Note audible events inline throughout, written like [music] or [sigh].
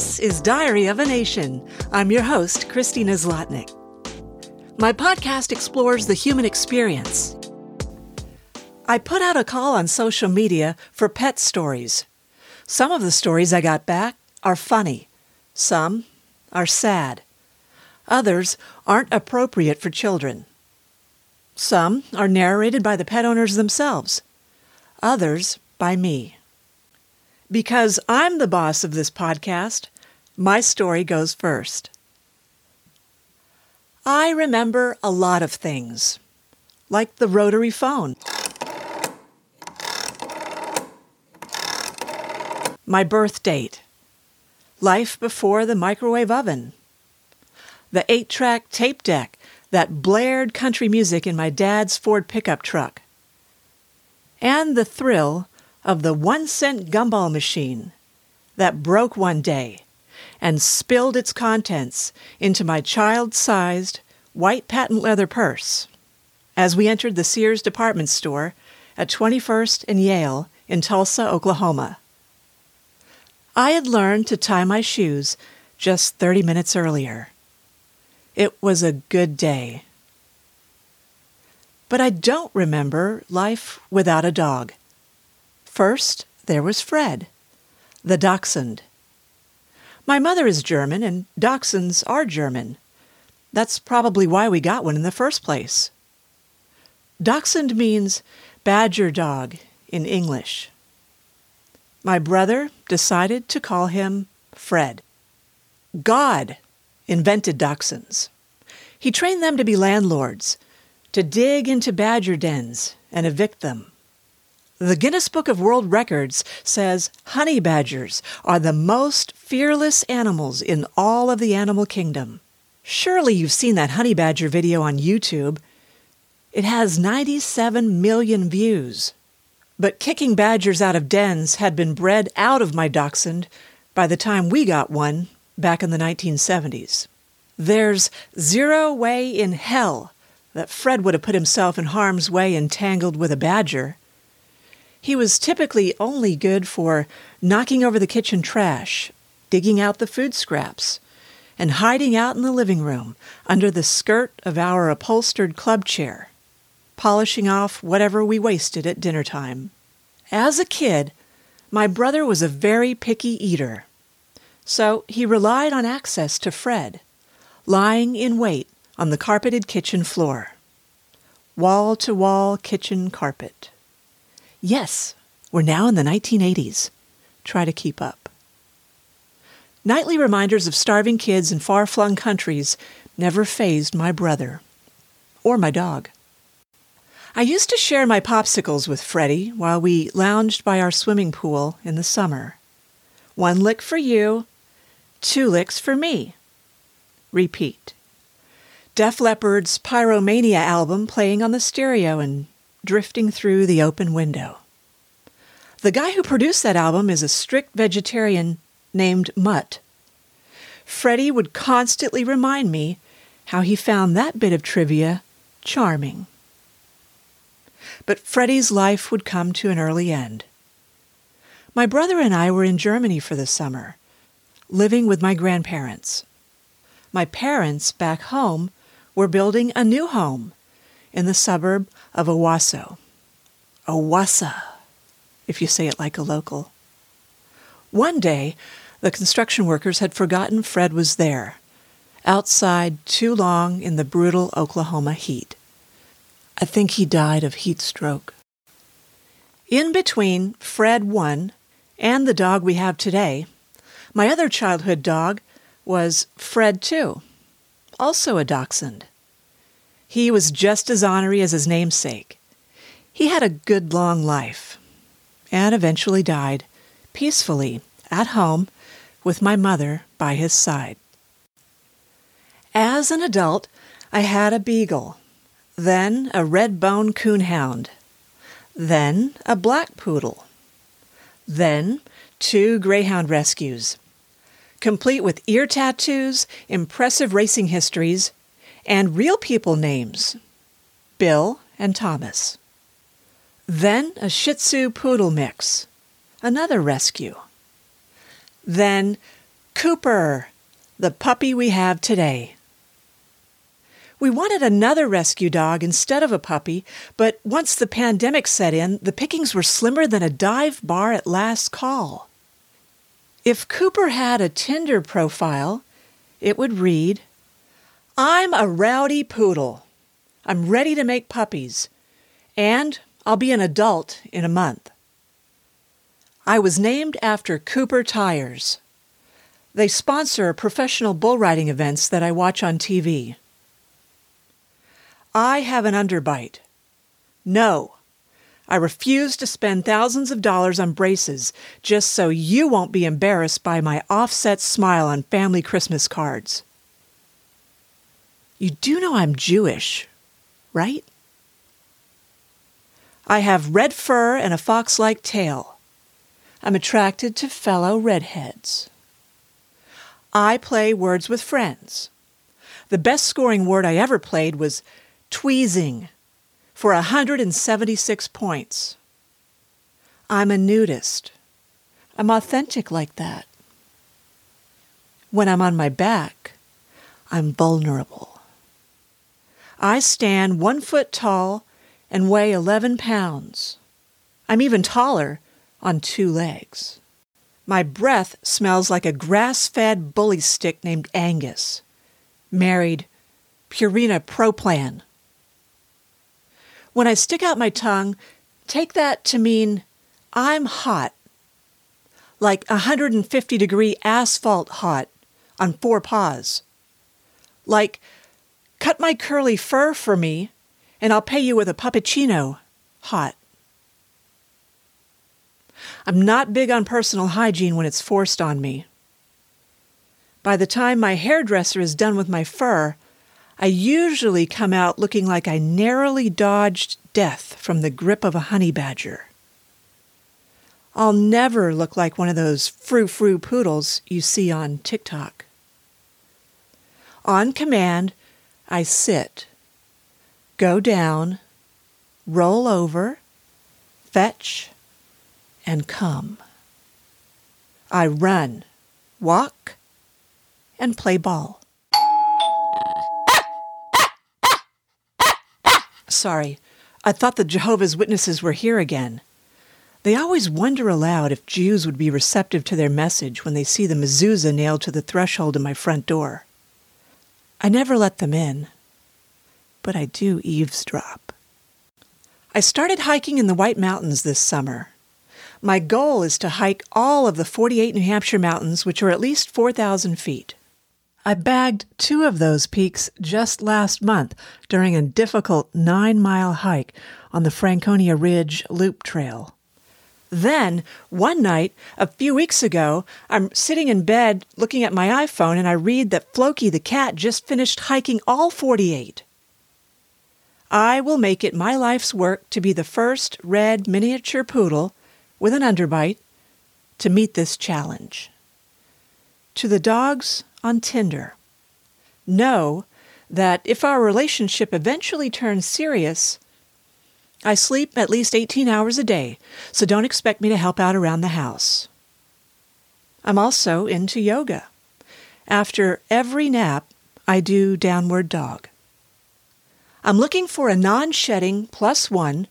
This is Diary of a Nation. I'm your host, Christina Zlotnick. My podcast explores the human experience. I put out a call on social media for pet stories. Some of the stories I got back are funny, some are sad, others aren't appropriate for children. Some are narrated by the pet owners themselves, others by me. Because I'm the boss of this podcast, my story goes first. I remember a lot of things, like the rotary phone, my birth date, life before the microwave oven, the eight track tape deck that blared country music in my dad's Ford pickup truck, and the thrill of the one cent gumball machine that broke one day and spilled its contents into my child sized white patent leather purse as we entered the Sears department store at 21st and Yale in Tulsa, Oklahoma. I had learned to tie my shoes just 30 minutes earlier. It was a good day. But I don't remember life without a dog. First, there was Fred, the dachshund. My mother is German, and dachshunds are German. That's probably why we got one in the first place. Dachshund means badger dog in English. My brother decided to call him Fred. God invented dachshunds. He trained them to be landlords, to dig into badger dens and evict them. The Guinness Book of World Records says honey badgers are the most fearless animals in all of the animal kingdom. Surely you've seen that honey badger video on YouTube. It has 97 million views. But kicking badgers out of dens had been bred out of my dachshund by the time we got one back in the 1970s. There's zero way in hell that Fred would have put himself in harm's way entangled with a badger. He was typically only good for knocking over the kitchen trash, digging out the food scraps, and hiding out in the living room under the skirt of our upholstered club chair, polishing off whatever we wasted at dinner time. As a kid, my brother was a very picky eater, so he relied on access to Fred, lying in wait on the carpeted kitchen floor. Wall to wall kitchen carpet. Yes, we're now in the 1980s. Try to keep up. Nightly reminders of starving kids in far flung countries never fazed my brother or my dog. I used to share my popsicles with Freddie while we lounged by our swimming pool in the summer. One lick for you, two licks for me. Repeat. Def Leppard's Pyromania album playing on the stereo and drifting through the open window. The guy who produced that album is a strict vegetarian named Mutt. Freddie would constantly remind me how he found that bit of trivia charming. But Freddie's life would come to an early end. My brother and I were in Germany for the summer, living with my grandparents. My parents back home were building a new home in the suburb of Owasso. Owassa, if you say it like a local. One day, the construction workers had forgotten Fred was there, outside too long in the brutal Oklahoma heat. I think he died of heat stroke. In between Fred 1 and the dog we have today, my other childhood dog was Fred 2, also a dachshund. He was just as ornery as his namesake. He had a good long life and eventually died peacefully at home with my mother by his side. As an adult, I had a beagle, then a red bone coonhound, then a black poodle, then two greyhound rescues, complete with ear tattoos, impressive racing histories, and real people names Bill and Thomas. Then a Shih Tzu Poodle mix, another rescue. Then Cooper, the puppy we have today. We wanted another rescue dog instead of a puppy, but once the pandemic set in, the pickings were slimmer than a dive bar at last call. If Cooper had a Tinder profile, it would read I'm a rowdy poodle. I'm ready to make puppies, and I'll be an adult in a month. I was named after Cooper Tires. They sponsor professional bull riding events that I watch on TV. I have an underbite. No, I refuse to spend thousands of dollars on braces just so you won't be embarrassed by my offset smile on family Christmas cards. You do know I'm Jewish, right? I have red fur and a fox like tail. I'm attracted to fellow redheads. I play words with friends. The best scoring word I ever played was tweezing for 176 points. I'm a nudist. I'm authentic like that. When I'm on my back, I'm vulnerable. I stand one foot tall and weigh 11 pounds. I'm even taller on two legs. My breath smells like a grass fed bully stick named Angus, married Purina Proplan. When I stick out my tongue, take that to mean I'm hot, like 150 degree asphalt hot on four paws. Like, cut my curly fur for me, and I'll pay you with a puppuccino hot. I'm not big on personal hygiene when it's forced on me. By the time my hairdresser is done with my fur, I usually come out looking like I narrowly dodged death from the grip of a honey badger. I'll never look like one of those frou frou poodles you see on TikTok. On command, I sit, go down, roll over, fetch, and come. I run, walk, and play ball. Sorry, I thought the Jehovah's Witnesses were here again. They always wonder aloud if Jews would be receptive to their message when they see the mezuzah nailed to the threshold of my front door. I never let them in, but I do eavesdrop. I started hiking in the White Mountains this summer. My goal is to hike all of the 48 New Hampshire mountains, which are at least 4,000 feet. I bagged two of those peaks just last month during a difficult nine mile hike on the Franconia Ridge Loop Trail. Then, one night, a few weeks ago, I'm sitting in bed looking at my iPhone and I read that Floki the cat just finished hiking all 48. I will make it my life's work to be the first red miniature poodle with an underbite to meet this challenge. To the dogs on Tinder, know that if our relationship eventually turns serious, I sleep at least 18 hours a day, so don't expect me to help out around the house. I'm also into yoga. After every nap, I do downward dog. I'm looking for a non shedding plus one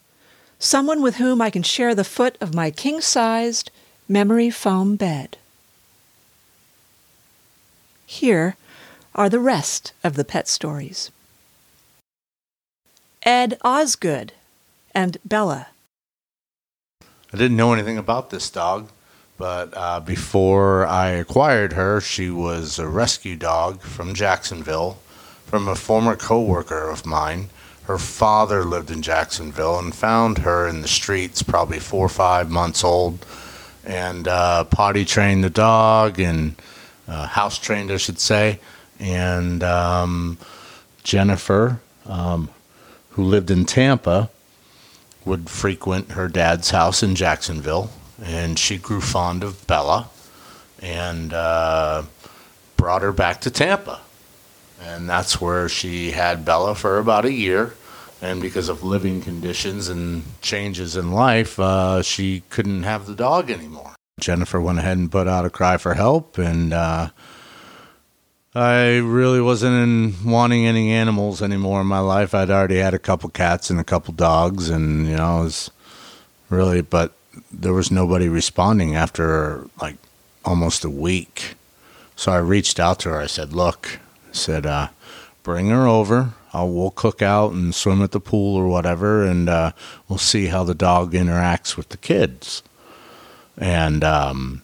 someone with whom I can share the foot of my king sized memory foam bed. Here are the rest of the pet stories. Ed Osgood and Bella. I didn't know anything about this dog, but uh, before I acquired her, she was a rescue dog from Jacksonville from a former coworker of mine her father lived in Jacksonville and found her in the streets, probably four or five months old, and uh, potty trained the dog and uh, house trained, I should say. And um, Jennifer, um, who lived in Tampa, would frequent her dad's house in Jacksonville, and she grew fond of Bella and uh, brought her back to Tampa. And that's where she had Bella for about a year and because of living conditions and changes in life, uh, she couldn't have the dog anymore. Jennifer went ahead and put out a cry for help, and uh, I really wasn't in wanting any animals anymore in my life. I'd already had a couple cats and a couple dogs, and you know, it was really, but there was nobody responding after like almost a week. So I reached out to her. I said, "Look," I said, uh, "bring her over. I'll, we'll cook out and swim at the pool or whatever, and uh, we'll see how the dog interacts with the kids." And um,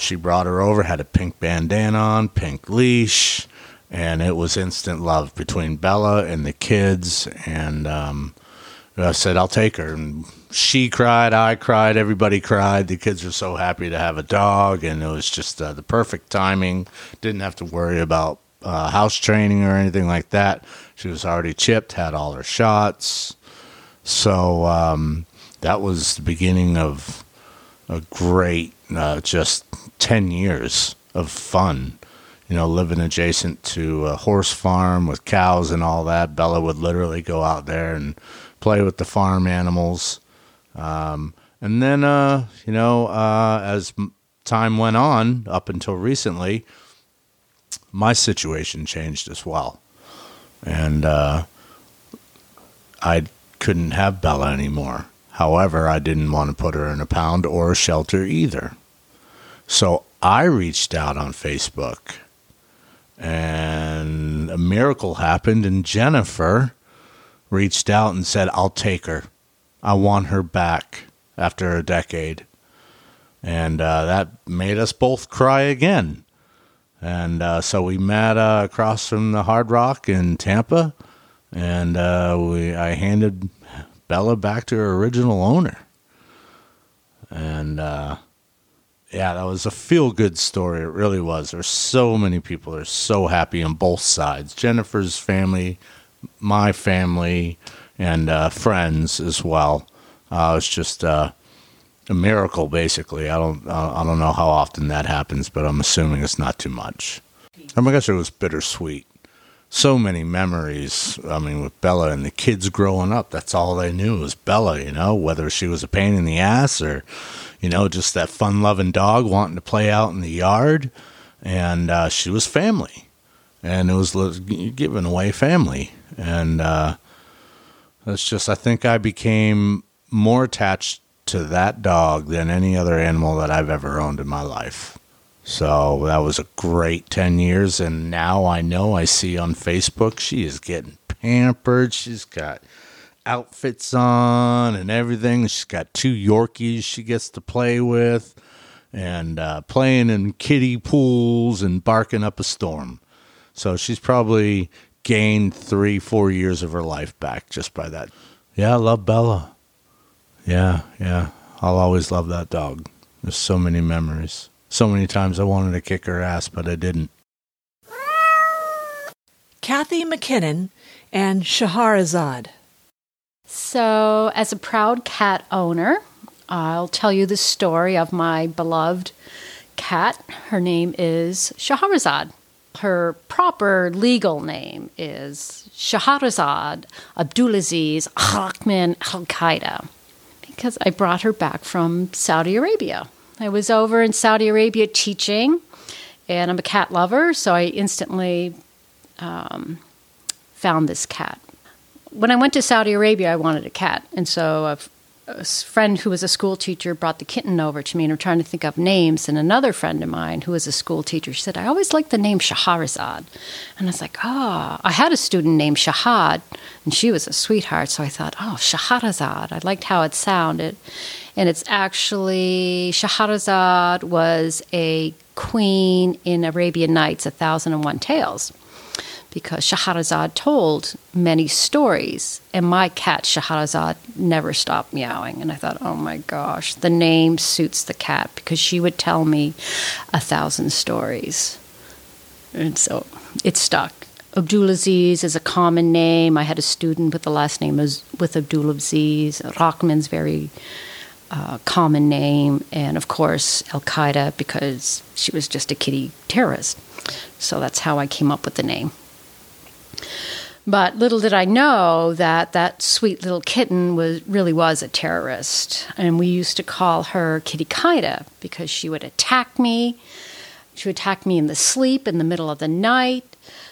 she brought her over, had a pink bandana on, pink leash, and it was instant love between Bella and the kids. And um, I said, I'll take her. And she cried, I cried, everybody cried. The kids were so happy to have a dog, and it was just uh, the perfect timing. Didn't have to worry about uh, house training or anything like that. She was already chipped, had all her shots. So um, that was the beginning of a great, uh, just 10 years of fun. You know, living adjacent to a horse farm with cows and all that. Bella would literally go out there and play with the farm animals. Um, and then, uh, you know, uh, as time went on, up until recently, my situation changed as well. And uh, I couldn't have Bella anymore. However, I didn't want to put her in a pound or a shelter either. So I reached out on Facebook and a miracle happened, and Jennifer reached out and said, I'll take her. I want her back after a decade. And uh, that made us both cry again. And uh, so we met uh, across from the Hard Rock in Tampa, and uh, we I handed Bella back to her original owner. And uh, yeah, that was a feel good story. It really was. There's so many people are so happy on both sides. Jennifer's family, my family, and uh, friends as well. Uh, it's just uh, a miracle, basically. I don't, I don't know how often that happens, but I'm assuming it's not too much. Oh my gosh, it was bittersweet so many memories. I mean, with Bella and the kids growing up, that's all they knew was Bella, you know, whether she was a pain in the ass or, you know, just that fun loving dog wanting to play out in the yard. And uh, she was family. And it was giving away family. And uh, it's just, I think I became more attached to that dog than any other animal that I've ever owned in my life. So that was a great 10 years. And now I know I see on Facebook she is getting pampered. She's got outfits on and everything. She's got two Yorkies she gets to play with and uh, playing in kiddie pools and barking up a storm. So she's probably gained three, four years of her life back just by that. Yeah, I love Bella. Yeah, yeah. I'll always love that dog. There's so many memories. So many times I wanted to kick her ass, but I didn't. Kathy McKinnon and Shahrazad. So, as a proud cat owner, I'll tell you the story of my beloved cat. Her name is Shahrazad. Her proper legal name is Shahrazad Abdulaziz Rahman Al Qaeda because I brought her back from Saudi Arabia. I was over in Saudi Arabia teaching, and I'm a cat lover, so I instantly um, found this cat. When I went to Saudi Arabia, I wanted a cat, and so a, a friend who was a school teacher brought the kitten over to me, and I'm trying to think of names. And another friend of mine who was a school teacher said, "I always liked the name Shahrazad," and I was like, "Oh." I had a student named Shahad, and she was a sweetheart, so I thought, "Oh, Shahrazad." I liked how it sounded, and it's actually Shahrazad was a queen in Arabian Nights, A Thousand and One Tales, because Shahrazad told many stories, and my cat Shahrazad never stopped meowing. And I thought, oh my gosh, the name suits the cat because she would tell me a thousand stories, and so it stuck. Abdulaziz is a common name. I had a student with the last name with Abdulaziz. Rahman's very uh, common name, and of course Al Qaeda because she was just a kitty terrorist. So that's how I came up with the name. But little did I know that that sweet little kitten was really was a terrorist, and we used to call her Kitty Kaida because she would attack me. She would attack me in the sleep in the middle of the night.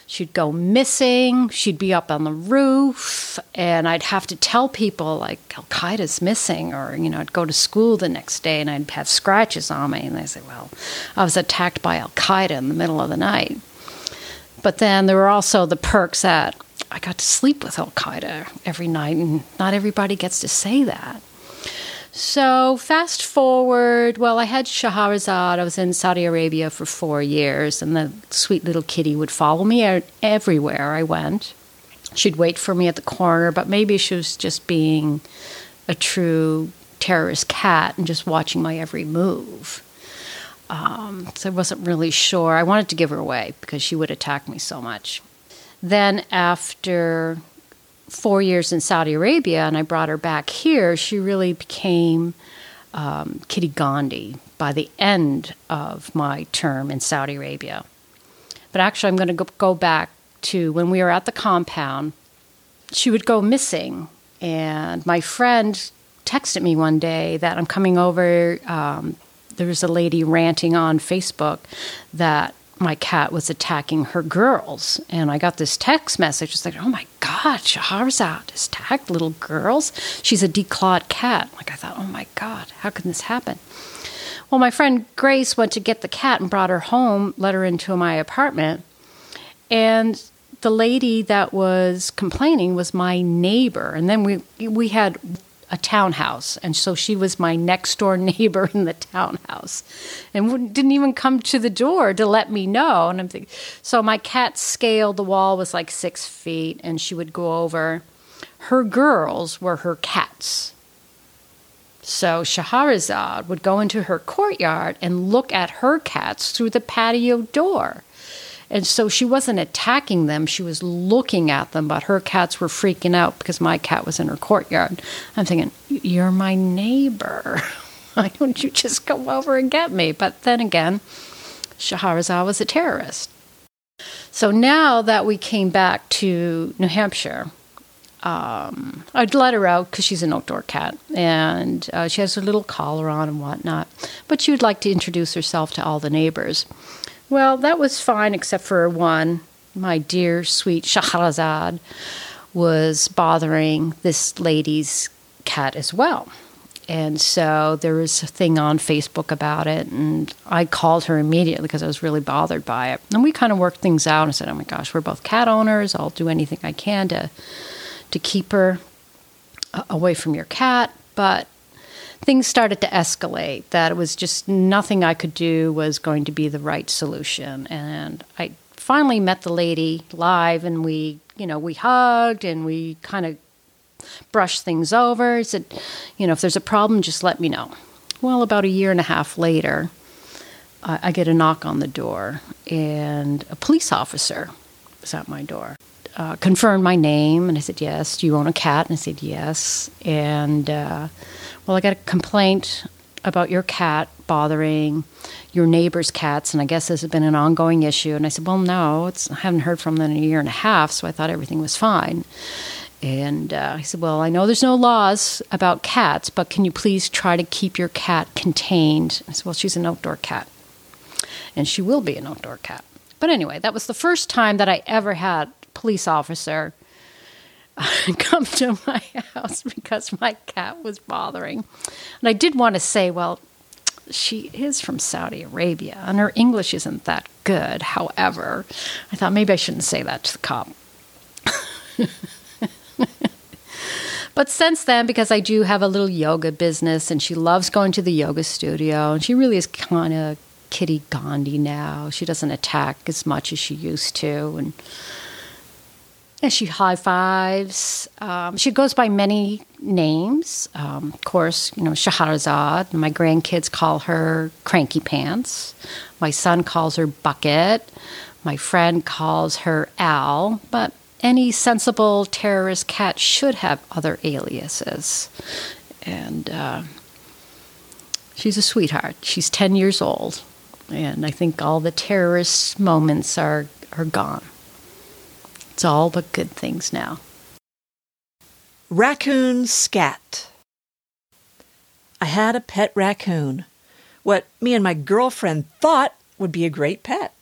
She'd go missing. She'd be up on the roof, and I'd have to tell people like Al Qaeda's missing, or you know, I'd go to school the next day and I'd have scratches on me, and they say, "Well, I was attacked by Al Qaeda in the middle of the night." But then there were also the perks that I got to sleep with Al Qaeda every night, and not everybody gets to say that. So, fast forward, well, I had Shahrazad. I was in Saudi Arabia for four years, and the sweet little kitty would follow me everywhere I went. She'd wait for me at the corner, but maybe she was just being a true terrorist cat and just watching my every move. Um, so I wasn't really sure. I wanted to give her away because she would attack me so much. Then, after four years in Saudi Arabia and I brought her back here, she really became um, Kitty Gandhi by the end of my term in Saudi Arabia. But actually, I'm going to go, back to when we were at the compound. She would go missing, and my friend texted me one day that I'm coming over. Um, there was a lady ranting on Facebook that my cat was attacking her girls. And I got this text message. It's like, oh my God, Shahrazad has attacked little girls. She's a declawed cat. Like, I thought, oh my God, how can this happen? Well, my friend Grace went to get the cat and brought her home, let her into my apartment. And the lady that was complaining was my neighbor. And then we we had a townhouse. And so she was my next door [laughs] neighbor in the townhouse and didn't even come to the door to let me know. And I'm thinking, so my cat scale, the wall was like six feet, and she would go over. Her girls were her cats. So Shahrazad would go into her courtyard and look at her cats through the patio door. And so she wasn't attacking them, she was looking at them, but her cats were freaking out because my cat was in her courtyard. I'm thinking, You're my neighbor. [laughs] Why don't you just come over and get me? But then again, Shahrazad was a terrorist. So now that we came back to New Hampshire, um, I'd let her out because she's an outdoor cat and uh, she has her little collar on and whatnot. But she would like to introduce herself to all the neighbors. Well, that was fine, except for one. My dear, sweet Shahrazad was bothering this lady's cat as well. And so there was a thing on Facebook about it, and I called her immediately because I was really bothered by it. And we kind of worked things out and said, "Oh my gosh, we're both cat owners. I'll do anything I can to to keep her uh, away from your cat." But things started to escalate that it was just nothing I could do was going to be the right solution. And I finally met the lady live and we, you know, we hugged and we kind of brushed things over. I said, you know, if there's a problem, just let me know. Well, about a year and a half later, I, I get a knock on the door and a police officer was at my door. Uh, confirmed my name and I said, Yes. Do you own a cat? And I said, Yes. And uh, well, I got a complaint about your cat bothering your neighbor's cats, and I guess this has been an ongoing issue. And I said, Well, no, it's, I haven't heard from them in a year and a half, so I thought everything was fine. And uh, he said, Well, I know there's no laws about cats, but can you please try to keep your cat contained? I said, Well, she's an outdoor cat, and she will be an outdoor cat. But anyway, that was the first time that I ever had police officer [laughs] come to my house because my cat was bothering. And I did want to say, well, she is from Saudi Arabia and her English isn't that good. However, I thought maybe I shouldn't say that to the cop. [laughs] but since then, because I do have a little yoga business and she loves going to the yoga studio, and she really is kind of Kitty Gandhi now. She doesn't attack as much as she used to. And and she high fives. Um, she goes by many names. Um, of course, you know, Shahrazad. My grandkids call her Cranky Pants. My son calls her Bucket. My friend calls her Al. But any sensible terrorist cat should have other aliases. And uh, she's a sweetheart. She's 10 years old. And I think all the terrorist moments are, are gone. It's all but good things now. Raccoon Scat. I had a pet raccoon, what me and my girlfriend thought would be a great pet.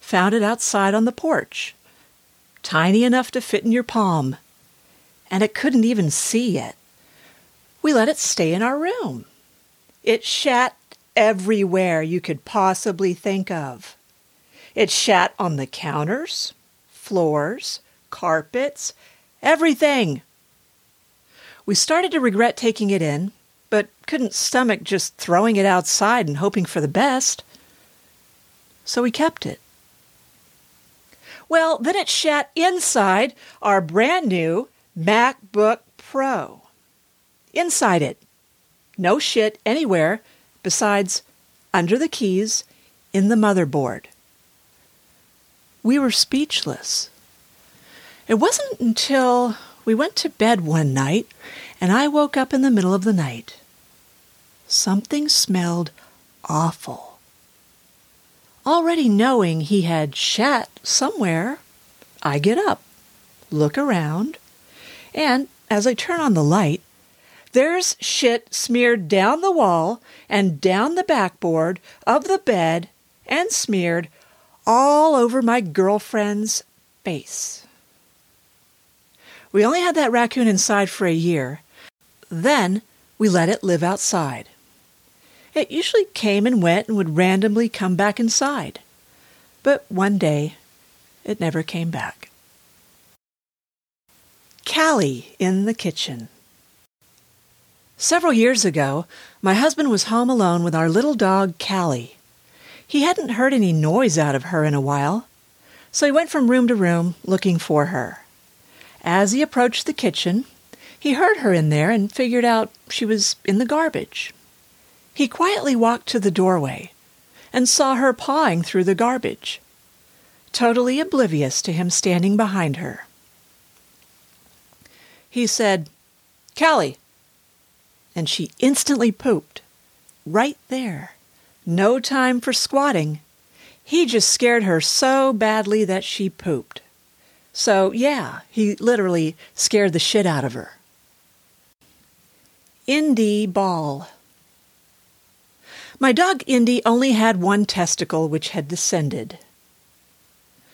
Found it outside on the porch, tiny enough to fit in your palm, and it couldn't even see yet. We let it stay in our room. It shat everywhere you could possibly think of. It shat on the counters, floors, carpets, everything. We started to regret taking it in, but couldn't stomach just throwing it outside and hoping for the best. So we kept it. Well, then it shat inside our brand new MacBook Pro. Inside it. No shit anywhere besides under the keys in the motherboard. We were speechless. It wasn't until we went to bed one night and I woke up in the middle of the night. Something smelled awful. Already knowing he had shat somewhere, I get up, look around, and as I turn on the light, there's shit smeared down the wall and down the backboard of the bed and smeared all over my girlfriend's face. We only had that raccoon inside for a year. Then we let it live outside. It usually came and went and would randomly come back inside. But one day, it never came back. Callie in the kitchen. Several years ago, my husband was home alone with our little dog, Callie. He hadn't heard any noise out of her in a while, so he went from room to room looking for her. As he approached the kitchen, he heard her in there and figured out she was in the garbage. He quietly walked to the doorway and saw her pawing through the garbage, totally oblivious to him standing behind her. He said, Callie, and she instantly pooped. Right there. No time for squatting. He just scared her so badly that she pooped. So, yeah, he literally scared the shit out of her. Indy Ball. My dog Indy only had one testicle which had descended.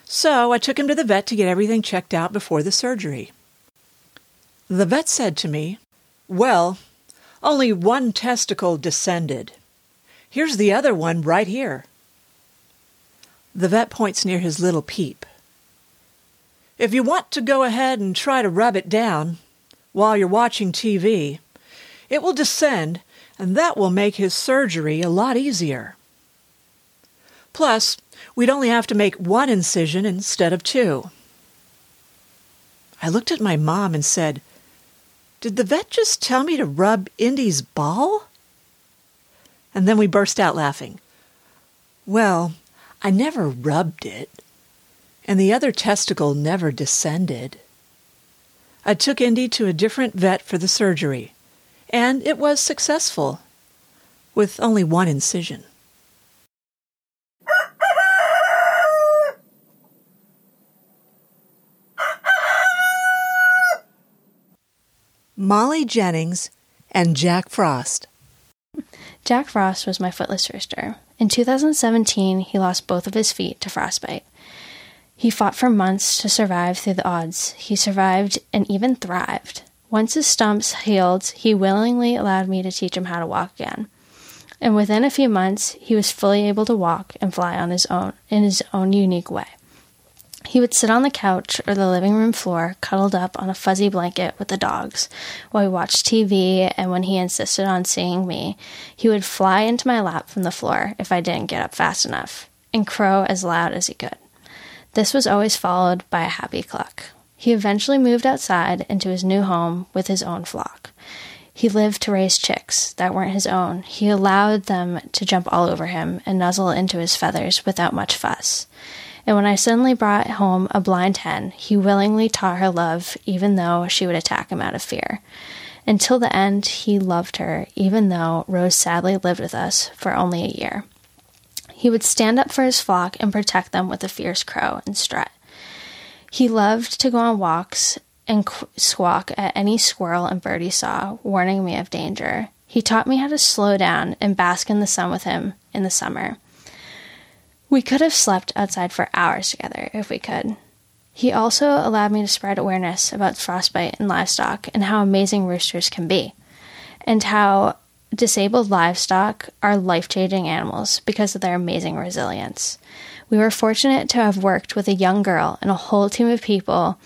So I took him to the vet to get everything checked out before the surgery. The vet said to me, Well, only one testicle descended. Here's the other one right here. The vet points near his little peep. If you want to go ahead and try to rub it down while you're watching TV, it will descend, and that will make his surgery a lot easier. Plus, we'd only have to make one incision instead of two. I looked at my mom and said, Did the vet just tell me to rub Indy's ball? And then we burst out laughing. Well, I never rubbed it, and the other testicle never descended. I took Indy to a different vet for the surgery, and it was successful, with only one incision. Molly Jennings and Jack Frost. Jack Frost was my footless rooster. In 2017, he lost both of his feet to frostbite. He fought for months to survive through the odds. He survived and even thrived. Once his stumps healed, he willingly allowed me to teach him how to walk again. And within a few months, he was fully able to walk and fly on his own in his own unique way. He would sit on the couch or the living room floor, cuddled up on a fuzzy blanket with the dogs, while we watched TV, and when he insisted on seeing me, he would fly into my lap from the floor if I didn't get up fast enough, and crow as loud as he could. This was always followed by a happy cluck. He eventually moved outside into his new home with his own flock. He lived to raise chicks that weren't his own. He allowed them to jump all over him and nuzzle into his feathers without much fuss. And when I suddenly brought home a blind hen, he willingly taught her love, even though she would attack him out of fear. Until the end, he loved her, even though Rose sadly lived with us for only a year. He would stand up for his flock and protect them with a fierce crow and strut. He loved to go on walks and qu- squawk at any squirrel and bird he saw, warning me of danger. He taught me how to slow down and bask in the sun with him in the summer. We could have slept outside for hours together if we could. He also allowed me to spread awareness about frostbite in livestock and how amazing roosters can be, and how disabled livestock are life changing animals because of their amazing resilience. We were fortunate to have worked with a young girl and a whole team of people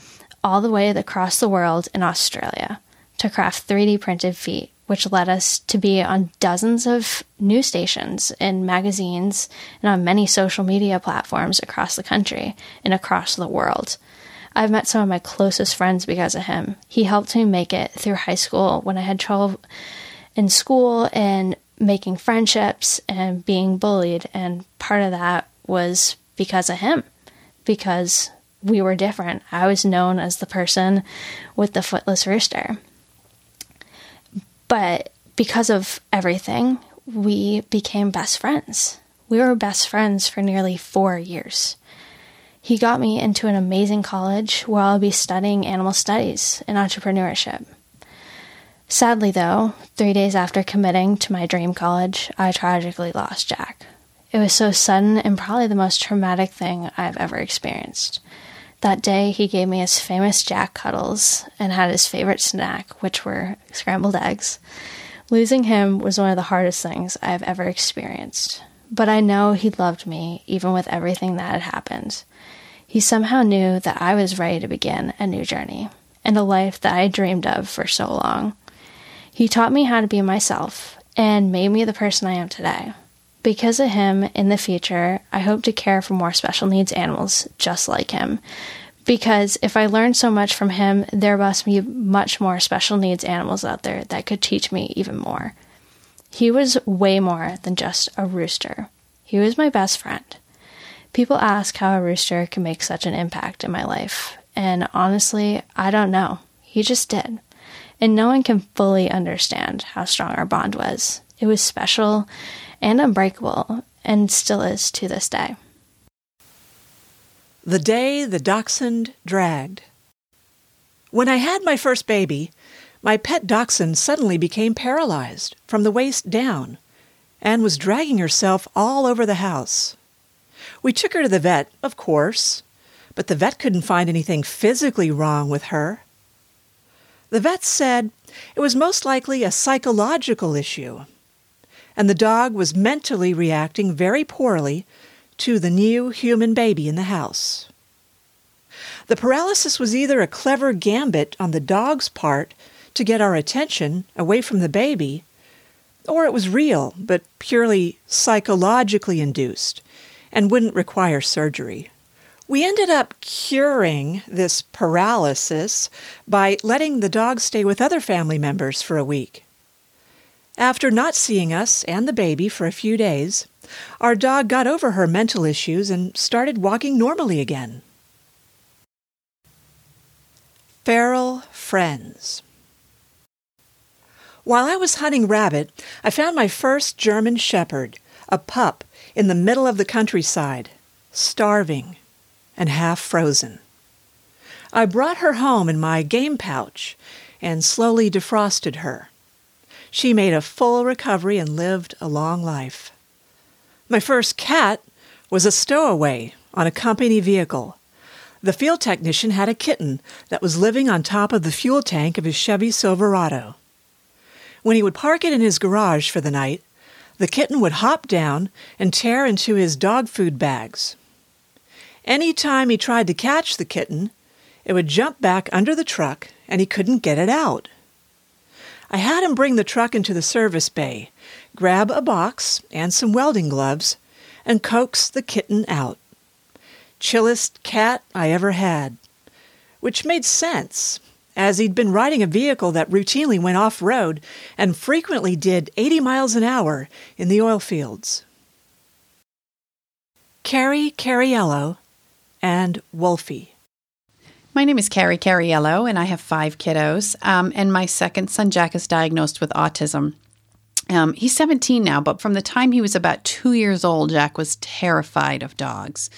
all the way across the world in Australia to craft 3D printed feet which led us to be on dozens of news stations and magazines and on many social media platforms across the country and across the world. I've met some of my closest friends because of him. He helped me make it through high school when I had trouble in school and making friendships and being bullied. And part of that was because of him, because we were different. I was known as the person with the footless rooster. But because of everything, we became best friends. We were best friends for nearly four years. He got me into an amazing college where I'll be studying animal studies and entrepreneurship. Sadly, though, three days after committing to my dream college, I tragically lost Jack. It was so sudden and probably the most traumatic thing I've ever experienced. That day, he gave me his famous Jack Cuddles and had his favorite snack, which were scrambled eggs. Losing him was one of the hardest things I have ever experienced. But I know he loved me, even with everything that had happened. He somehow knew that I was ready to begin a new journey and a life that I dreamed of for so long. He taught me how to be myself and made me the person I am today. Because of him, in the future, I hope to care for more special needs animals just like him. Because if I learned so much from him, there must be much more special needs animals out there that could teach me even more. He was way more than just a rooster. He was my best friend. People ask how a rooster can make such an impact in my life, and honestly, I don't know. He just did. And no one can fully understand how strong our bond was. It was special, and unbreakable, and still is to this day. The day the dachshund dragged. When I had my first baby, my pet dachshund suddenly became paralyzed from the waist down and was dragging herself all over the house. We took her to the vet, of course, but the vet couldn't find anything physically wrong with her. The vet said it was most likely a psychological issue and the dog was mentally reacting very poorly to the new human baby in the house. The paralysis was either a clever gambit on the dog's part to get our attention away from the baby, or it was real but purely psychologically induced and wouldn't require surgery. We ended up curing this paralysis by letting the dog stay with other family members for a week. After not seeing us and the baby for a few days, our dog got over her mental issues and started walking normally again. Feral Friends While I was hunting rabbit, I found my first German shepherd, a pup, in the middle of the countryside, starving and half frozen. I brought her home in my game pouch and slowly defrosted her. She made a full recovery and lived a long life. My first cat was a stowaway on a company vehicle. The field technician had a kitten that was living on top of the fuel tank of his Chevy Silverado. When he would park it in his garage for the night, the kitten would hop down and tear into his dog food bags. Any time he tried to catch the kitten, it would jump back under the truck and he couldn't get it out. I had him bring the truck into the service bay, grab a box and some welding gloves, and coax the kitten out. Chillest cat I ever had. Which made sense, as he'd been riding a vehicle that routinely went off road and frequently did 80 miles an hour in the oil fields. Carrie Cariello and Wolfie. My name is Carrie Cariello, and I have five kiddos. Um, and my second son, Jack, is diagnosed with autism. Um, he's 17 now, but from the time he was about two years old, Jack was terrified of dogs.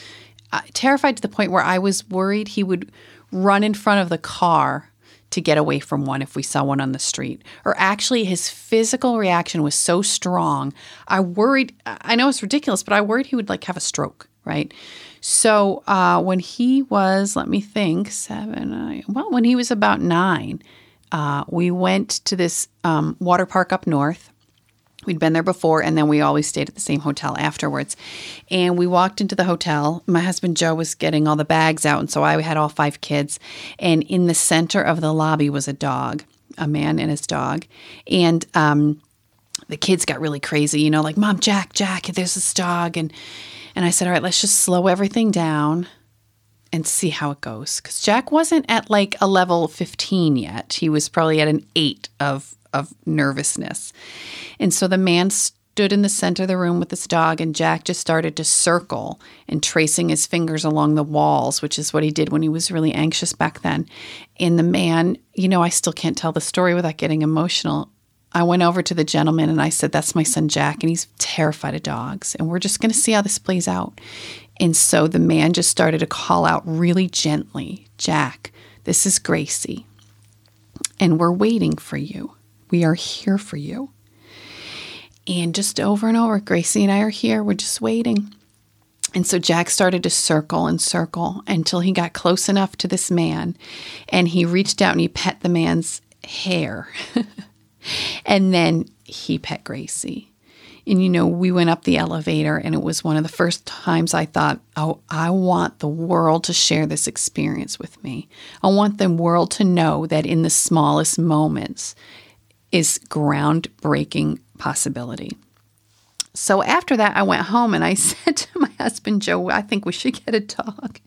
uh, terrified to the point where I was worried he would run in front of the car to get away from one if we saw one on the street. Or actually, his physical reaction was so strong. I worried, I know it's ridiculous, but I worried he would like have a stroke, right? So uh, when he was, let me think, seven, uh, well, when he was about nine, uh, we went to this um, water park up north. We'd been there before, and then we always stayed at the same hotel afterwards. And we walked into the hotel. My husband Joe was getting all the bags out, and so I had all five kids. And in the center of the lobby was a dog, a man and his dog. And um, the kids got really crazy, you know, like, Mom, Jack, Jack, there's this dog. And, and I said, All right, let's just slow everything down and see how it goes. Because Jack wasn't at like a level 15 yet. He was probably at an eight of, of nervousness. And so the man stood in the center of the room with this dog, and Jack just started to circle and tracing his fingers along the walls, which is what he did when he was really anxious back then. And the man, you know, I still can't tell the story without getting emotional. I went over to the gentleman and I said, That's my son Jack, and he's terrified of dogs. And we're just going to see how this plays out. And so the man just started to call out really gently Jack, this is Gracie. And we're waiting for you. We are here for you. And just over and over, Gracie and I are here. We're just waiting. And so Jack started to circle and circle until he got close enough to this man. And he reached out and he pet the man's hair. [laughs] and then he pet Gracie. And, you know, we went up the elevator, and it was one of the first times I thought, oh, I want the world to share this experience with me. I want the world to know that in the smallest moments is groundbreaking possibility. So after that, I went home and I [laughs] said to my husband, Joe, I think we should get a dog.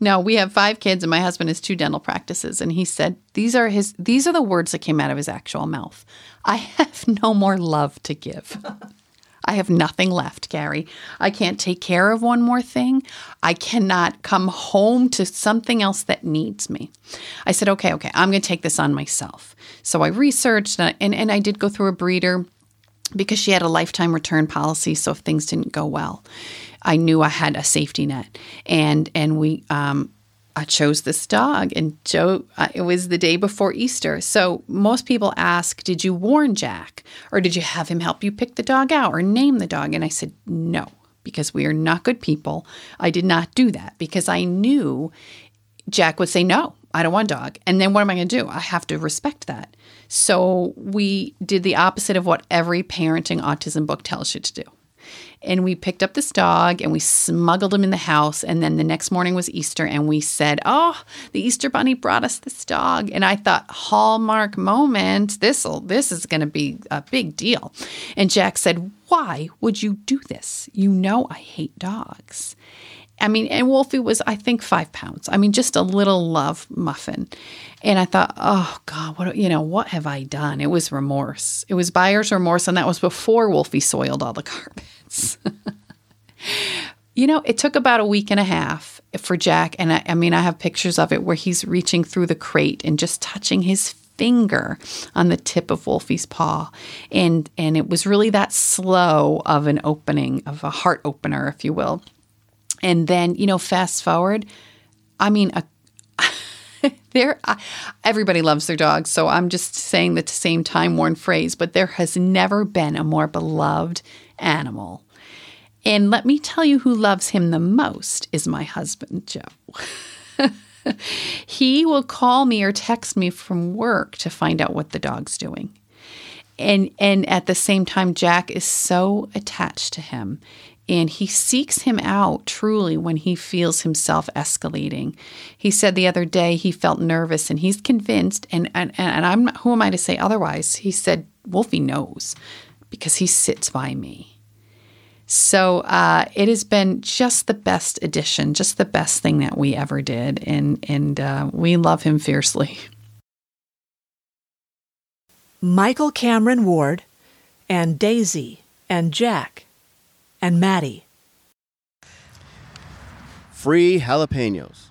No, we have five kids, and my husband has two dental practices. And he said, These are his these are the words that came out of his actual mouth. I have [laughs] no more love to give. I have nothing left, Gary. I can't take care of one more thing. I cannot come home to something else that needs me. I said, okay, okay, I'm going to take this on myself. So I researched and, and, and I did go through a breeder because she had a lifetime return policy. So if things didn't go well, I knew I had a safety net. And, and we, um, I chose this dog, and Joe, uh, it was the day before Easter. So most people ask, Did you warn Jack? Or did you have him help you pick the dog out or name the dog? And I said, No, because we are not good people. I did not do that because I knew Jack would say, No, I don't want a dog. And then what am I going to do? I have to respect that. So we did the opposite of what every parenting autism book tells you to do and we picked up this dog and we smuggled him in the house. And then the next morning was Easter, and we said, "Oh, the Easter Bunny brought us this dog." And I thought, hallmark moment. this'll this is going to be a big deal. And Jack said, "Why would you do this? You know I hate dogs." I mean, and Wolfie was, I think, five pounds. I mean, just a little love muffin. And I thought, oh God, what you know, what have I done? It was remorse. It was buyer's remorse, and that was before Wolfie soiled all the [laughs] carpets. you know, it took about a week and a half for Jack, and I, I mean, I have pictures of it where he's reaching through the crate and just touching his finger on the tip of Wolfie's paw. And and it was really that slow of an opening, of a heart opener, if you will. And then, you know, fast forward, I mean, a [laughs] there everybody loves their dogs so i'm just saying the same time worn phrase but there has never been a more beloved animal. And let me tell you who loves him the most is my husband joe. [laughs] He will call me or text me from work to find out what the dog's doing. And and at the same time jack is so attached to him and he seeks him out truly when he feels himself escalating. He said the other day he felt nervous and he's convinced, and, and, and I'm who am I to say otherwise? He said, Wolfie knows because he sits by me. So uh, it has been just the best addition, just the best thing that we ever did, and and uh, we love him fiercely. Michael Cameron Ward and Daisy and Jack and Maddie. Free jalapenos.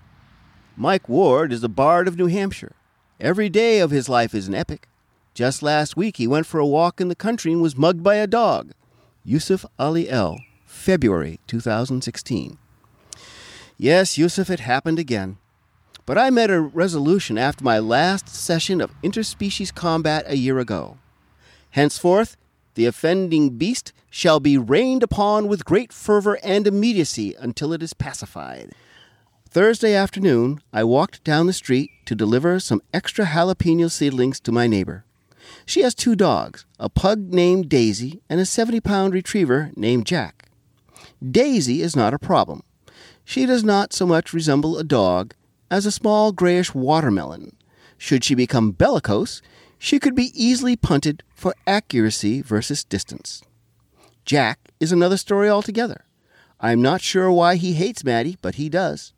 Mike Ward is a bard of New Hampshire. Every day of his life is an epic. Just last week, he went for a walk in the country and was mugged by a dog. Yusuf Ali El, February 2016. Yes, Yusuf, it happened again. But I met a resolution after my last session of interspecies combat a year ago. Henceforth, the offending beast shall be rained upon with great fervor and immediacy until it is pacified. Thursday afternoon, I walked down the street to deliver some extra jalapeno seedlings to my neighbor. She has two dogs, a pug named Daisy and a 70 pound retriever named Jack. Daisy is not a problem. She does not so much resemble a dog as a small grayish watermelon. Should she become bellicose, she could be easily punted for accuracy versus distance. Jack is another story altogether. I'm not sure why he hates Maddie, but he does.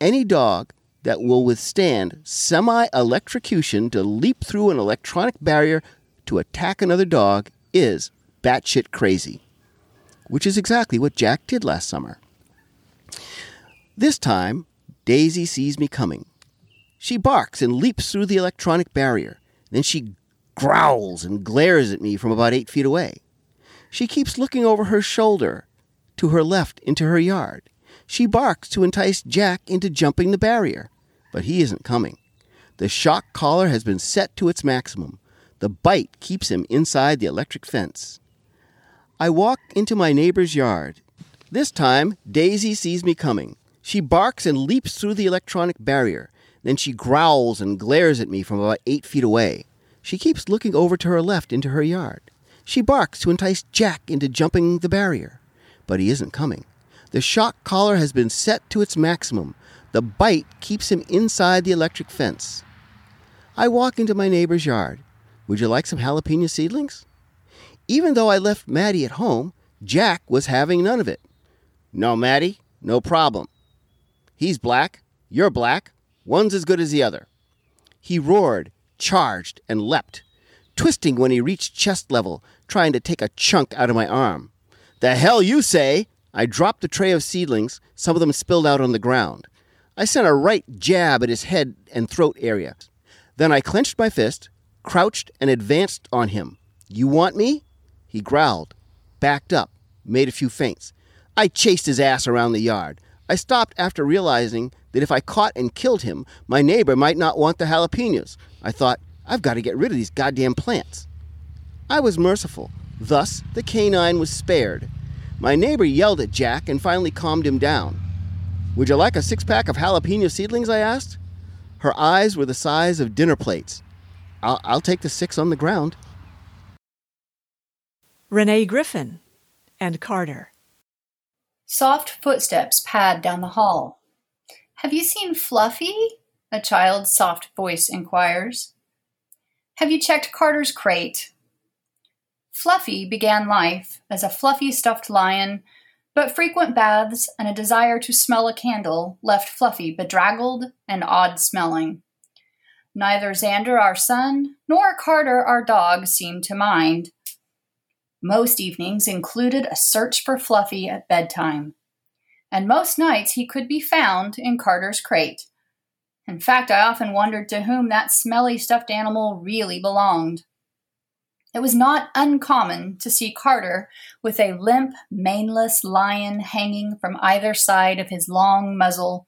Any dog that will withstand semi electrocution to leap through an electronic barrier to attack another dog is batshit crazy, which is exactly what Jack did last summer. This time, Daisy sees me coming. She barks and leaps through the electronic barrier. Then she growls and glares at me from about eight feet away. She keeps looking over her shoulder to her left into her yard. She barks to entice Jack into jumping the barrier, but he isn't coming. The shock collar has been set to its maximum. The bite keeps him inside the electric fence. I walk into my neighbor's yard. This time, Daisy sees me coming. She barks and leaps through the electronic barrier. Then she growls and glares at me from about eight feet away. She keeps looking over to her left into her yard. She barks to entice Jack into jumping the barrier, but he isn't coming. The shock collar has been set to its maximum. The bite keeps him inside the electric fence. I walk into my neighbor's yard. Would you like some jalapeno seedlings? Even though I left Maddie at home, Jack was having none of it. No, Maddie, no problem. He's black, you're black, one's as good as the other. He roared, charged, and leapt, twisting when he reached chest level, trying to take a chunk out of my arm. The hell you say! I dropped the tray of seedlings, some of them spilled out on the ground. I sent a right jab at his head and throat area. Then I clenched my fist, crouched, and advanced on him. You want me? He growled, backed up, made a few feints. I chased his ass around the yard. I stopped after realizing that if I caught and killed him, my neighbor might not want the jalapenos. I thought, I've got to get rid of these goddamn plants. I was merciful. Thus, the canine was spared. My neighbor yelled at Jack and finally calmed him down. Would you like a six pack of jalapeno seedlings? I asked. Her eyes were the size of dinner plates. I'll, I'll take the six on the ground. Renee Griffin and Carter. Soft footsteps pad down the hall. Have you seen Fluffy? A child's soft voice inquires. Have you checked Carter's crate? Fluffy began life as a fluffy stuffed lion, but frequent baths and a desire to smell a candle left Fluffy bedraggled and odd smelling. Neither Xander, our son, nor Carter, our dog, seemed to mind. Most evenings included a search for Fluffy at bedtime, and most nights he could be found in Carter's crate. In fact, I often wondered to whom that smelly stuffed animal really belonged. It was not uncommon to see Carter with a limp, maneless lion hanging from either side of his long muzzle,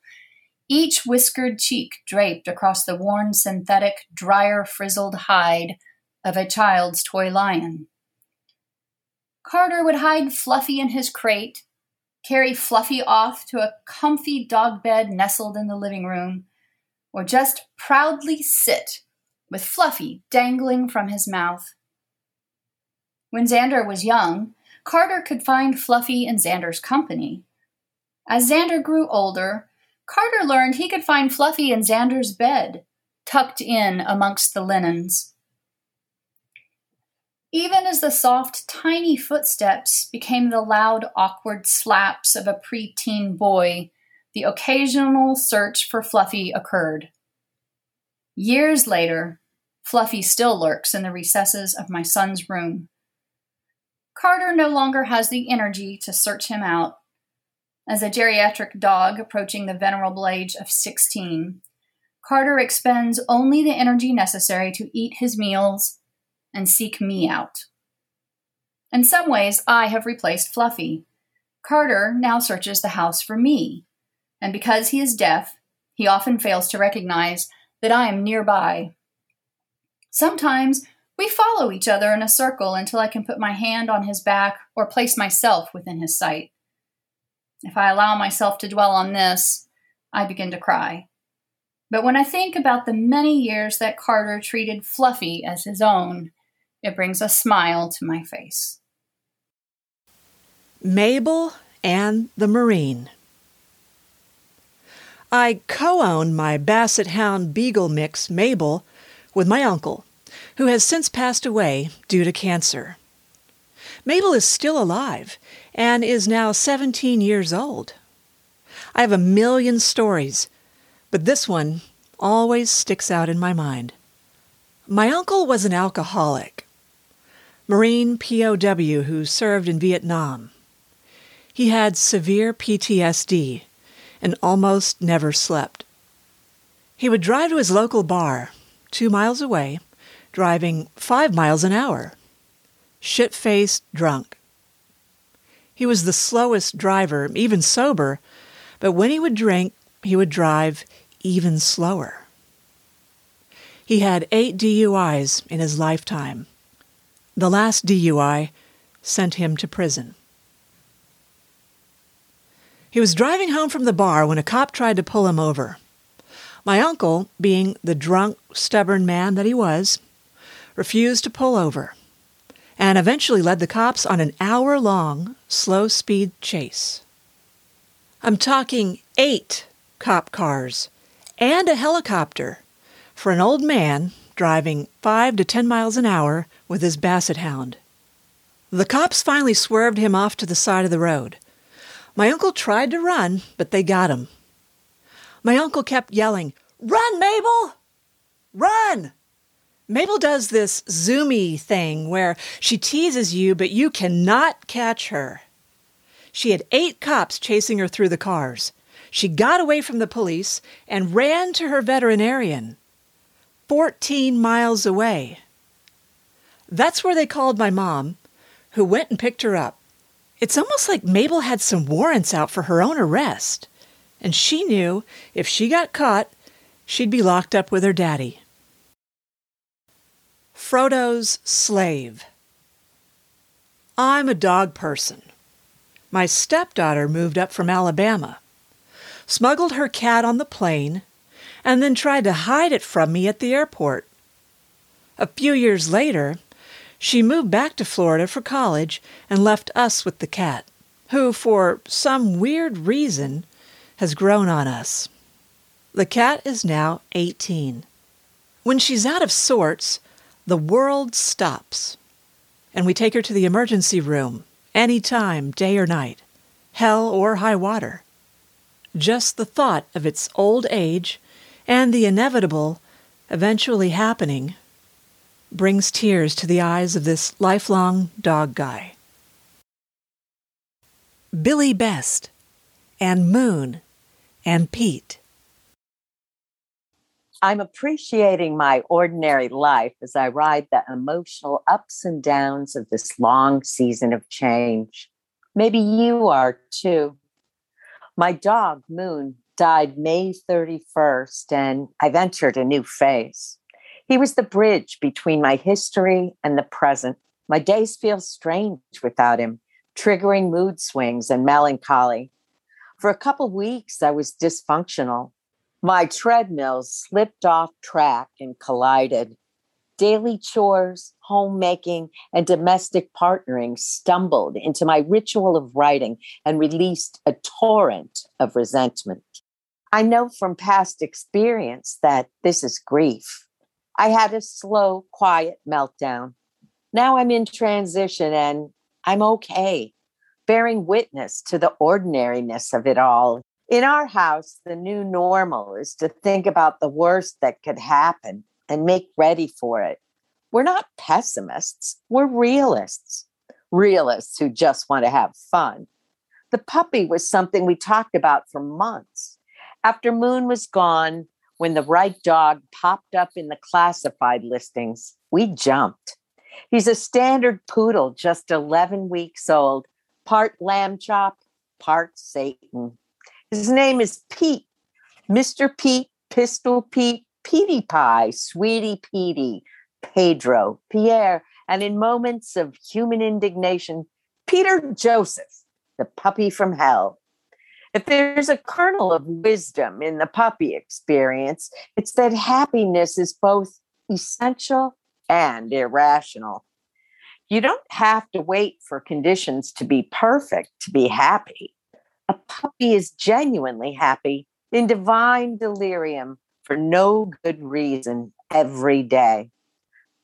each whiskered cheek draped across the worn synthetic, dryer frizzled hide of a child's toy lion. Carter would hide Fluffy in his crate, carry Fluffy off to a comfy dog bed nestled in the living room, or just proudly sit with Fluffy dangling from his mouth. When Xander was young, Carter could find Fluffy in Xander's company. As Xander grew older, Carter learned he could find Fluffy in Xander's bed, tucked in amongst the linens. Even as the soft, tiny footsteps became the loud, awkward slaps of a preteen boy, the occasional search for Fluffy occurred. Years later, Fluffy still lurks in the recesses of my son's room. Carter no longer has the energy to search him out. As a geriatric dog approaching the venerable age of 16, Carter expends only the energy necessary to eat his meals and seek me out. In some ways, I have replaced Fluffy. Carter now searches the house for me. and because he is deaf, he often fails to recognize that I am nearby. Sometimes we follow each other in a circle until I can put my hand on his back or place myself within his sight. If I allow myself to dwell on this, I begin to cry. But when I think about the many years that Carter treated Fluffy as his own, it brings a smile to my face. Mabel and the Marine. I co own my Basset Hound Beagle mix, Mabel, with my uncle, who has since passed away due to cancer. Mabel is still alive and is now 17 years old. I have a million stories, but this one always sticks out in my mind. My uncle was an alcoholic, Marine POW who served in Vietnam. He had severe PTSD and almost never slept. He would drive to his local bar, two miles away, driving five miles an hour, shit faced drunk. He was the slowest driver, even sober, but when he would drink, he would drive even slower. He had eight DUIs in his lifetime. The last DUI sent him to prison. He was driving home from the bar when a cop tried to pull him over. My uncle, being the drunk, stubborn man that he was, refused to pull over and eventually led the cops on an hour long, slow speed chase. I'm talking eight cop cars and a helicopter for an old man driving five to ten miles an hour with his basset hound. The cops finally swerved him off to the side of the road. My uncle tried to run, but they got him. My uncle kept yelling, Run, Mabel! Run! Mabel does this zoomy thing where she teases you, but you cannot catch her. She had eight cops chasing her through the cars. She got away from the police and ran to her veterinarian, 14 miles away. That's where they called my mom, who went and picked her up. It's almost like Mabel had some warrants out for her own arrest, and she knew if she got caught, she'd be locked up with her daddy. Frodo's Slave. I'm a dog person. My stepdaughter moved up from Alabama, smuggled her cat on the plane, and then tried to hide it from me at the airport. A few years later, she moved back to Florida for college and left us with the cat, who, for some weird reason, has grown on us. The cat is now 18. When she's out of sorts, the world stops, and we take her to the emergency room any time, day or night, hell or high water. Just the thought of its old age and the inevitable eventually happening brings tears to the eyes of this lifelong dog guy. Billy Best and Moon and Pete. I'm appreciating my ordinary life as I ride the emotional ups and downs of this long season of change. Maybe you are too. My dog, Moon, died May 31st, and I've entered a new phase. He was the bridge between my history and the present. My days feel strange without him, triggering mood swings and melancholy. For a couple weeks, I was dysfunctional. My treadmill slipped off track and collided. Daily chores, homemaking, and domestic partnering stumbled into my ritual of writing and released a torrent of resentment. I know from past experience that this is grief. I had a slow, quiet meltdown. Now I'm in transition and I'm okay, bearing witness to the ordinariness of it all. In our house, the new normal is to think about the worst that could happen and make ready for it. We're not pessimists, we're realists, realists who just want to have fun. The puppy was something we talked about for months. After Moon was gone, when the right dog popped up in the classified listings, we jumped. He's a standard poodle, just 11 weeks old, part lamb chop, part Satan. His name is Pete, Mr. Pete, Pistol Pete, Petey Pie, Sweetie Petey, Pedro, Pierre, and in moments of human indignation, Peter Joseph, the puppy from hell. If there's a kernel of wisdom in the puppy experience, it's that happiness is both essential and irrational. You don't have to wait for conditions to be perfect to be happy. A puppy is genuinely happy in divine delirium for no good reason every day.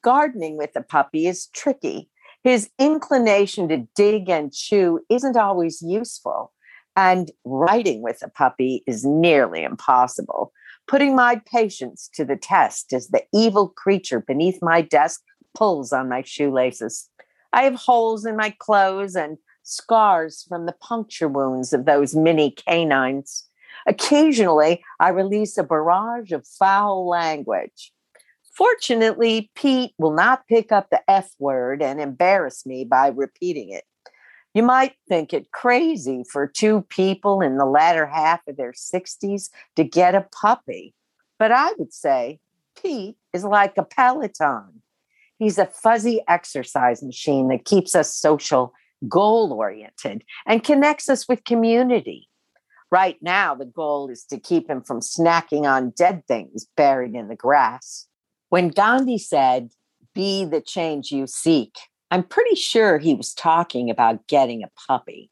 Gardening with a puppy is tricky. His inclination to dig and chew isn't always useful. And writing with a puppy is nearly impossible. Putting my patience to the test as the evil creature beneath my desk pulls on my shoelaces. I have holes in my clothes and scars from the puncture wounds of those mini canines. Occasionally, I release a barrage of foul language. Fortunately, Pete will not pick up the F word and embarrass me by repeating it. You might think it crazy for two people in the latter half of their 60s to get a puppy, but I would say Pete is like a Peloton. He's a fuzzy exercise machine that keeps us social, goal oriented, and connects us with community. Right now, the goal is to keep him from snacking on dead things buried in the grass. When Gandhi said, Be the change you seek, I'm pretty sure he was talking about getting a puppy.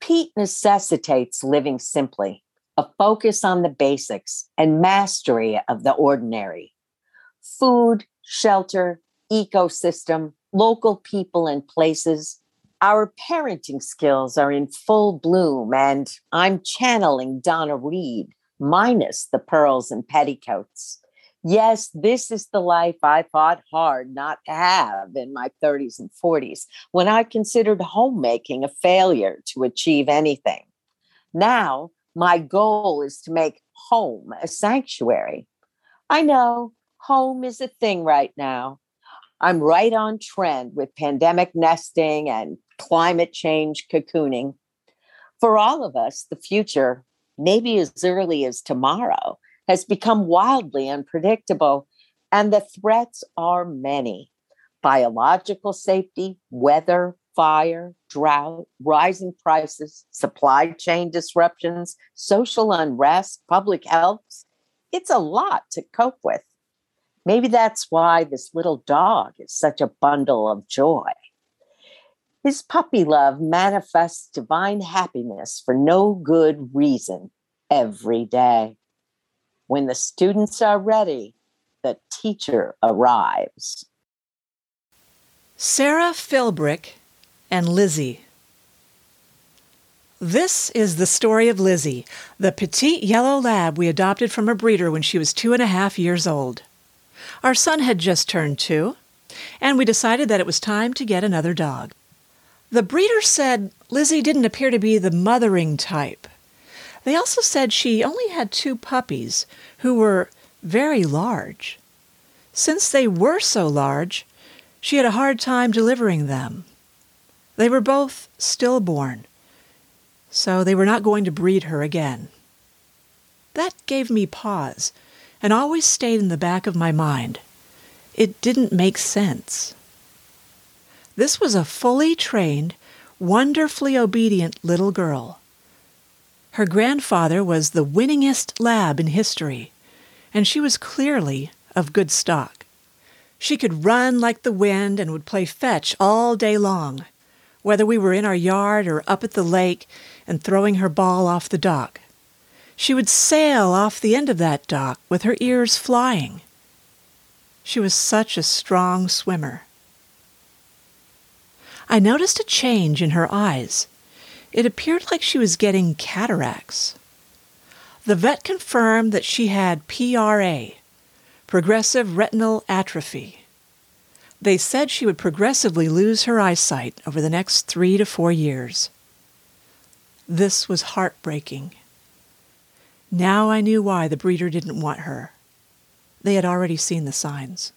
Pete necessitates living simply, a focus on the basics, and mastery of the ordinary. Food, shelter, ecosystem, local people and places. Our parenting skills are in full bloom, and I'm channeling Donna Reed, minus the pearls and petticoats. Yes, this is the life I fought hard not to have in my 30s and 40s when I considered homemaking a failure to achieve anything. Now, my goal is to make home a sanctuary. I know home is a thing right now. I'm right on trend with pandemic nesting and climate change cocooning. For all of us, the future, maybe as early as tomorrow, has become wildly unpredictable, and the threats are many biological safety, weather, fire, drought, rising prices, supply chain disruptions, social unrest, public health. It's a lot to cope with. Maybe that's why this little dog is such a bundle of joy. His puppy love manifests divine happiness for no good reason every day. When the students are ready, the teacher arrives. Sarah Philbrick and Lizzie. This is the story of Lizzie, the petite yellow lab we adopted from a breeder when she was two and a half years old. Our son had just turned two, and we decided that it was time to get another dog. The breeder said Lizzie didn't appear to be the mothering type. They also said she only had two puppies who were very large. Since they were so large, she had a hard time delivering them. They were both stillborn, so they were not going to breed her again. That gave me pause and always stayed in the back of my mind. It didn't make sense. This was a fully trained, wonderfully obedient little girl. Her grandfather was the winningest lab in history, and she was clearly of good stock. She could run like the wind and would play fetch all day long, whether we were in our yard or up at the lake and throwing her ball off the dock. She would sail off the end of that dock with her ears flying. She was such a strong swimmer. I noticed a change in her eyes it appeared like she was getting cataracts. The vet confirmed that she had PRA, progressive retinal atrophy. They said she would progressively lose her eyesight over the next three to four years. This was heartbreaking. Now I knew why the breeder didn't want her. They had already seen the signs.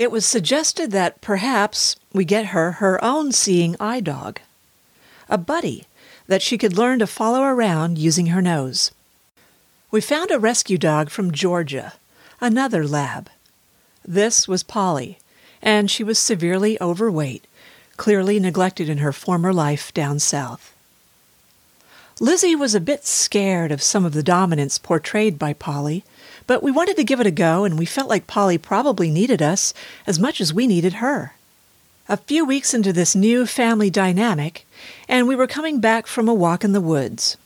It was suggested that perhaps we get her her own seeing eye dog a buddy that she could learn to follow around using her nose. We found a rescue dog from Georgia, another lab. This was Polly, and she was severely overweight, clearly neglected in her former life down south. Lizzie was a bit scared of some of the dominance portrayed by Polly, but we wanted to give it a go, and we felt like Polly probably needed us as much as we needed her. A few weeks into this new family dynamic, and we were coming back from a walk in the woods.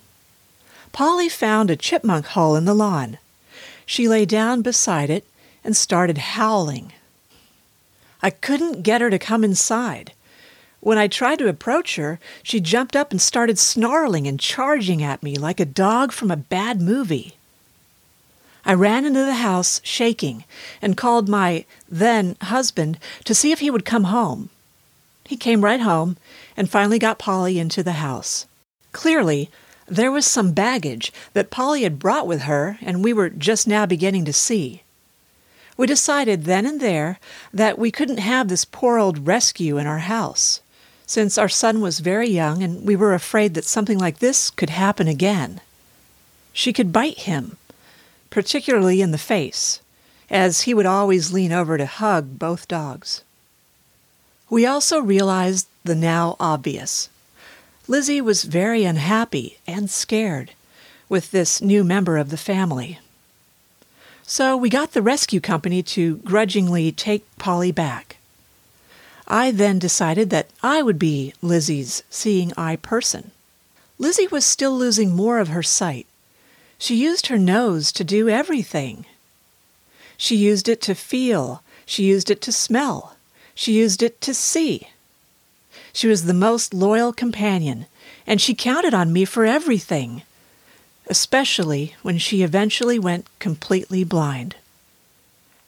Polly found a chipmunk hole in the lawn. She lay down beside it and started howling. I couldn't get her to come inside. When I tried to approach her, she jumped up and started snarling and charging at me like a dog from a bad movie. I ran into the house shaking and called my then husband to see if he would come home. He came right home and finally got Polly into the house. Clearly, there was some baggage that Polly had brought with her, and we were just now beginning to see. We decided then and there that we couldn't have this poor old rescue in our house, since our son was very young and we were afraid that something like this could happen again. She could bite him, particularly in the face, as he would always lean over to hug both dogs. We also realized the now obvious. Lizzie was very unhappy and scared with this new member of the family. So we got the rescue company to grudgingly take Polly back. I then decided that I would be Lizzie's seeing eye person. Lizzie was still losing more of her sight. She used her nose to do everything. She used it to feel, she used it to smell, she used it to see. She was the most loyal companion, and she counted on me for everything especially when she eventually went completely blind.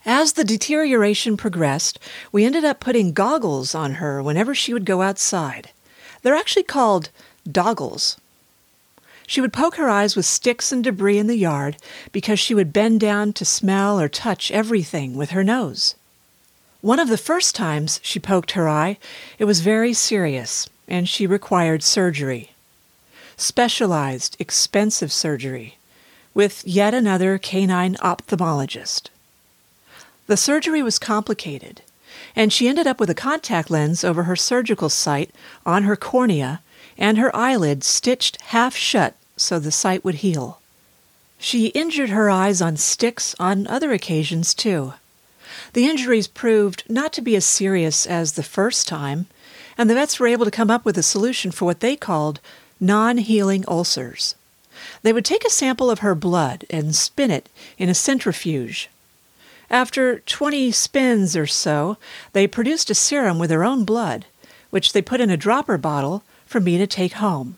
As the deterioration progressed, we ended up putting goggles on her whenever she would go outside. They're actually called doggles. She would poke her eyes with sticks and debris in the yard because she would bend down to smell or touch everything with her nose. One of the first times she poked her eye, it was very serious, and she required surgery specialized, expensive surgery with yet another canine ophthalmologist. The surgery was complicated, and she ended up with a contact lens over her surgical site on her cornea and her eyelids stitched half shut so the sight would heal. She injured her eyes on sticks on other occasions, too. The injuries proved not to be as serious as the first time, and the vets were able to come up with a solution for what they called non healing ulcers. They would take a sample of her blood and spin it in a centrifuge. After 20 spins or so, they produced a serum with their own blood, which they put in a dropper bottle for me to take home.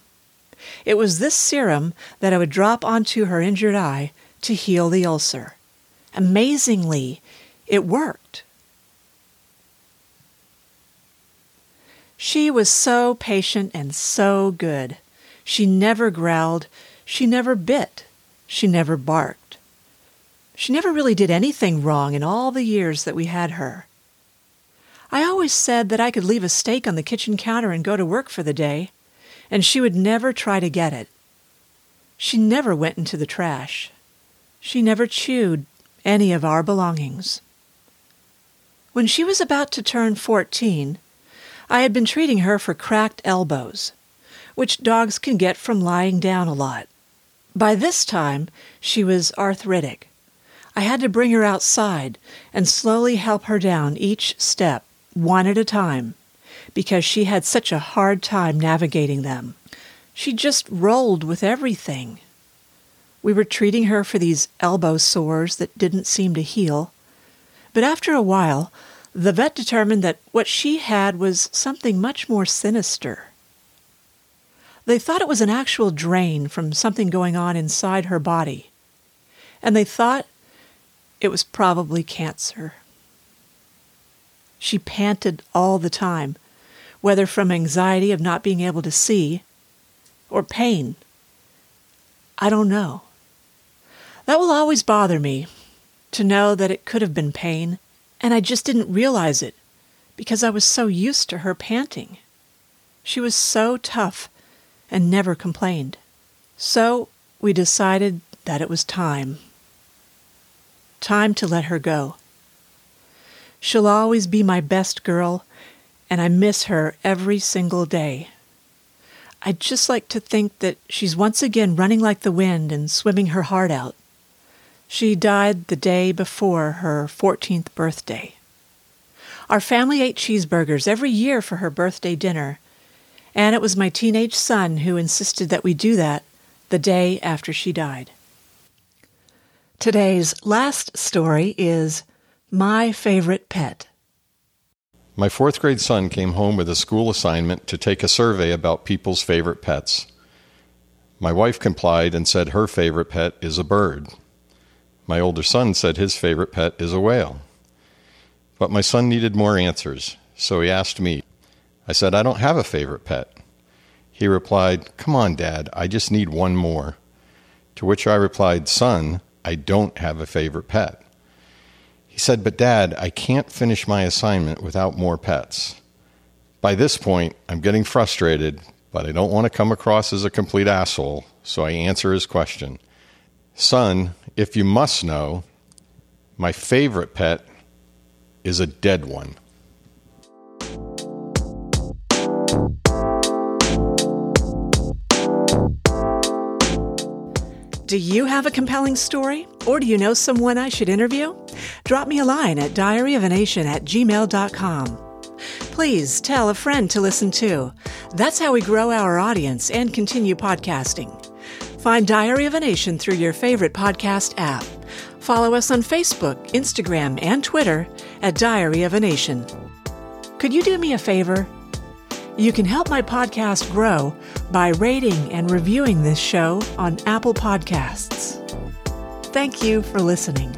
It was this serum that I would drop onto her injured eye to heal the ulcer. Amazingly, it worked. She was so patient and so good. She never growled. She never bit. She never barked. She never really did anything wrong in all the years that we had her. I always said that I could leave a steak on the kitchen counter and go to work for the day, and she would never try to get it. She never went into the trash. She never chewed any of our belongings. When she was about to turn 14, I had been treating her for cracked elbows which dogs can get from lying down a lot. By this time, she was arthritic. I had to bring her outside and slowly help her down each step, one at a time, because she had such a hard time navigating them. She just rolled with everything. We were treating her for these elbow sores that didn't seem to heal. But after a while, the vet determined that what she had was something much more sinister. They thought it was an actual drain from something going on inside her body. And they thought it was probably cancer. She panted all the time, whether from anxiety of not being able to see or pain. I don't know. That will always bother me, to know that it could have been pain, and I just didn't realize it because I was so used to her panting. She was so tough and never complained. So we decided that it was time. Time to let her go. She'll always be my best girl, and I miss her every single day. I'd just like to think that she's once again running like the wind and swimming her heart out. She died the day before her 14th birthday. Our family ate cheeseburgers every year for her birthday dinner, and it was my teenage son who insisted that we do that the day after she died. Today's last story is My Favorite Pet. My fourth grade son came home with a school assignment to take a survey about people's favorite pets. My wife complied and said her favorite pet is a bird. My older son said his favorite pet is a whale. But my son needed more answers, so he asked me. I said, I don't have a favorite pet. He replied, Come on, Dad, I just need one more. To which I replied, Son, I don't have a favorite pet. He said, But Dad, I can't finish my assignment without more pets. By this point, I'm getting frustrated, but I don't want to come across as a complete asshole, so I answer his question. Son, if you must know, my favorite pet is a dead one. Do you have a compelling story? Or do you know someone I should interview? Drop me a line at diaryofanation at gmail.com. Please tell a friend to listen too. That's how we grow our audience and continue podcasting. Find Diary of a Nation through your favorite podcast app. Follow us on Facebook, Instagram, and Twitter at Diary of a Nation. Could you do me a favor? You can help my podcast grow by rating and reviewing this show on Apple Podcasts. Thank you for listening.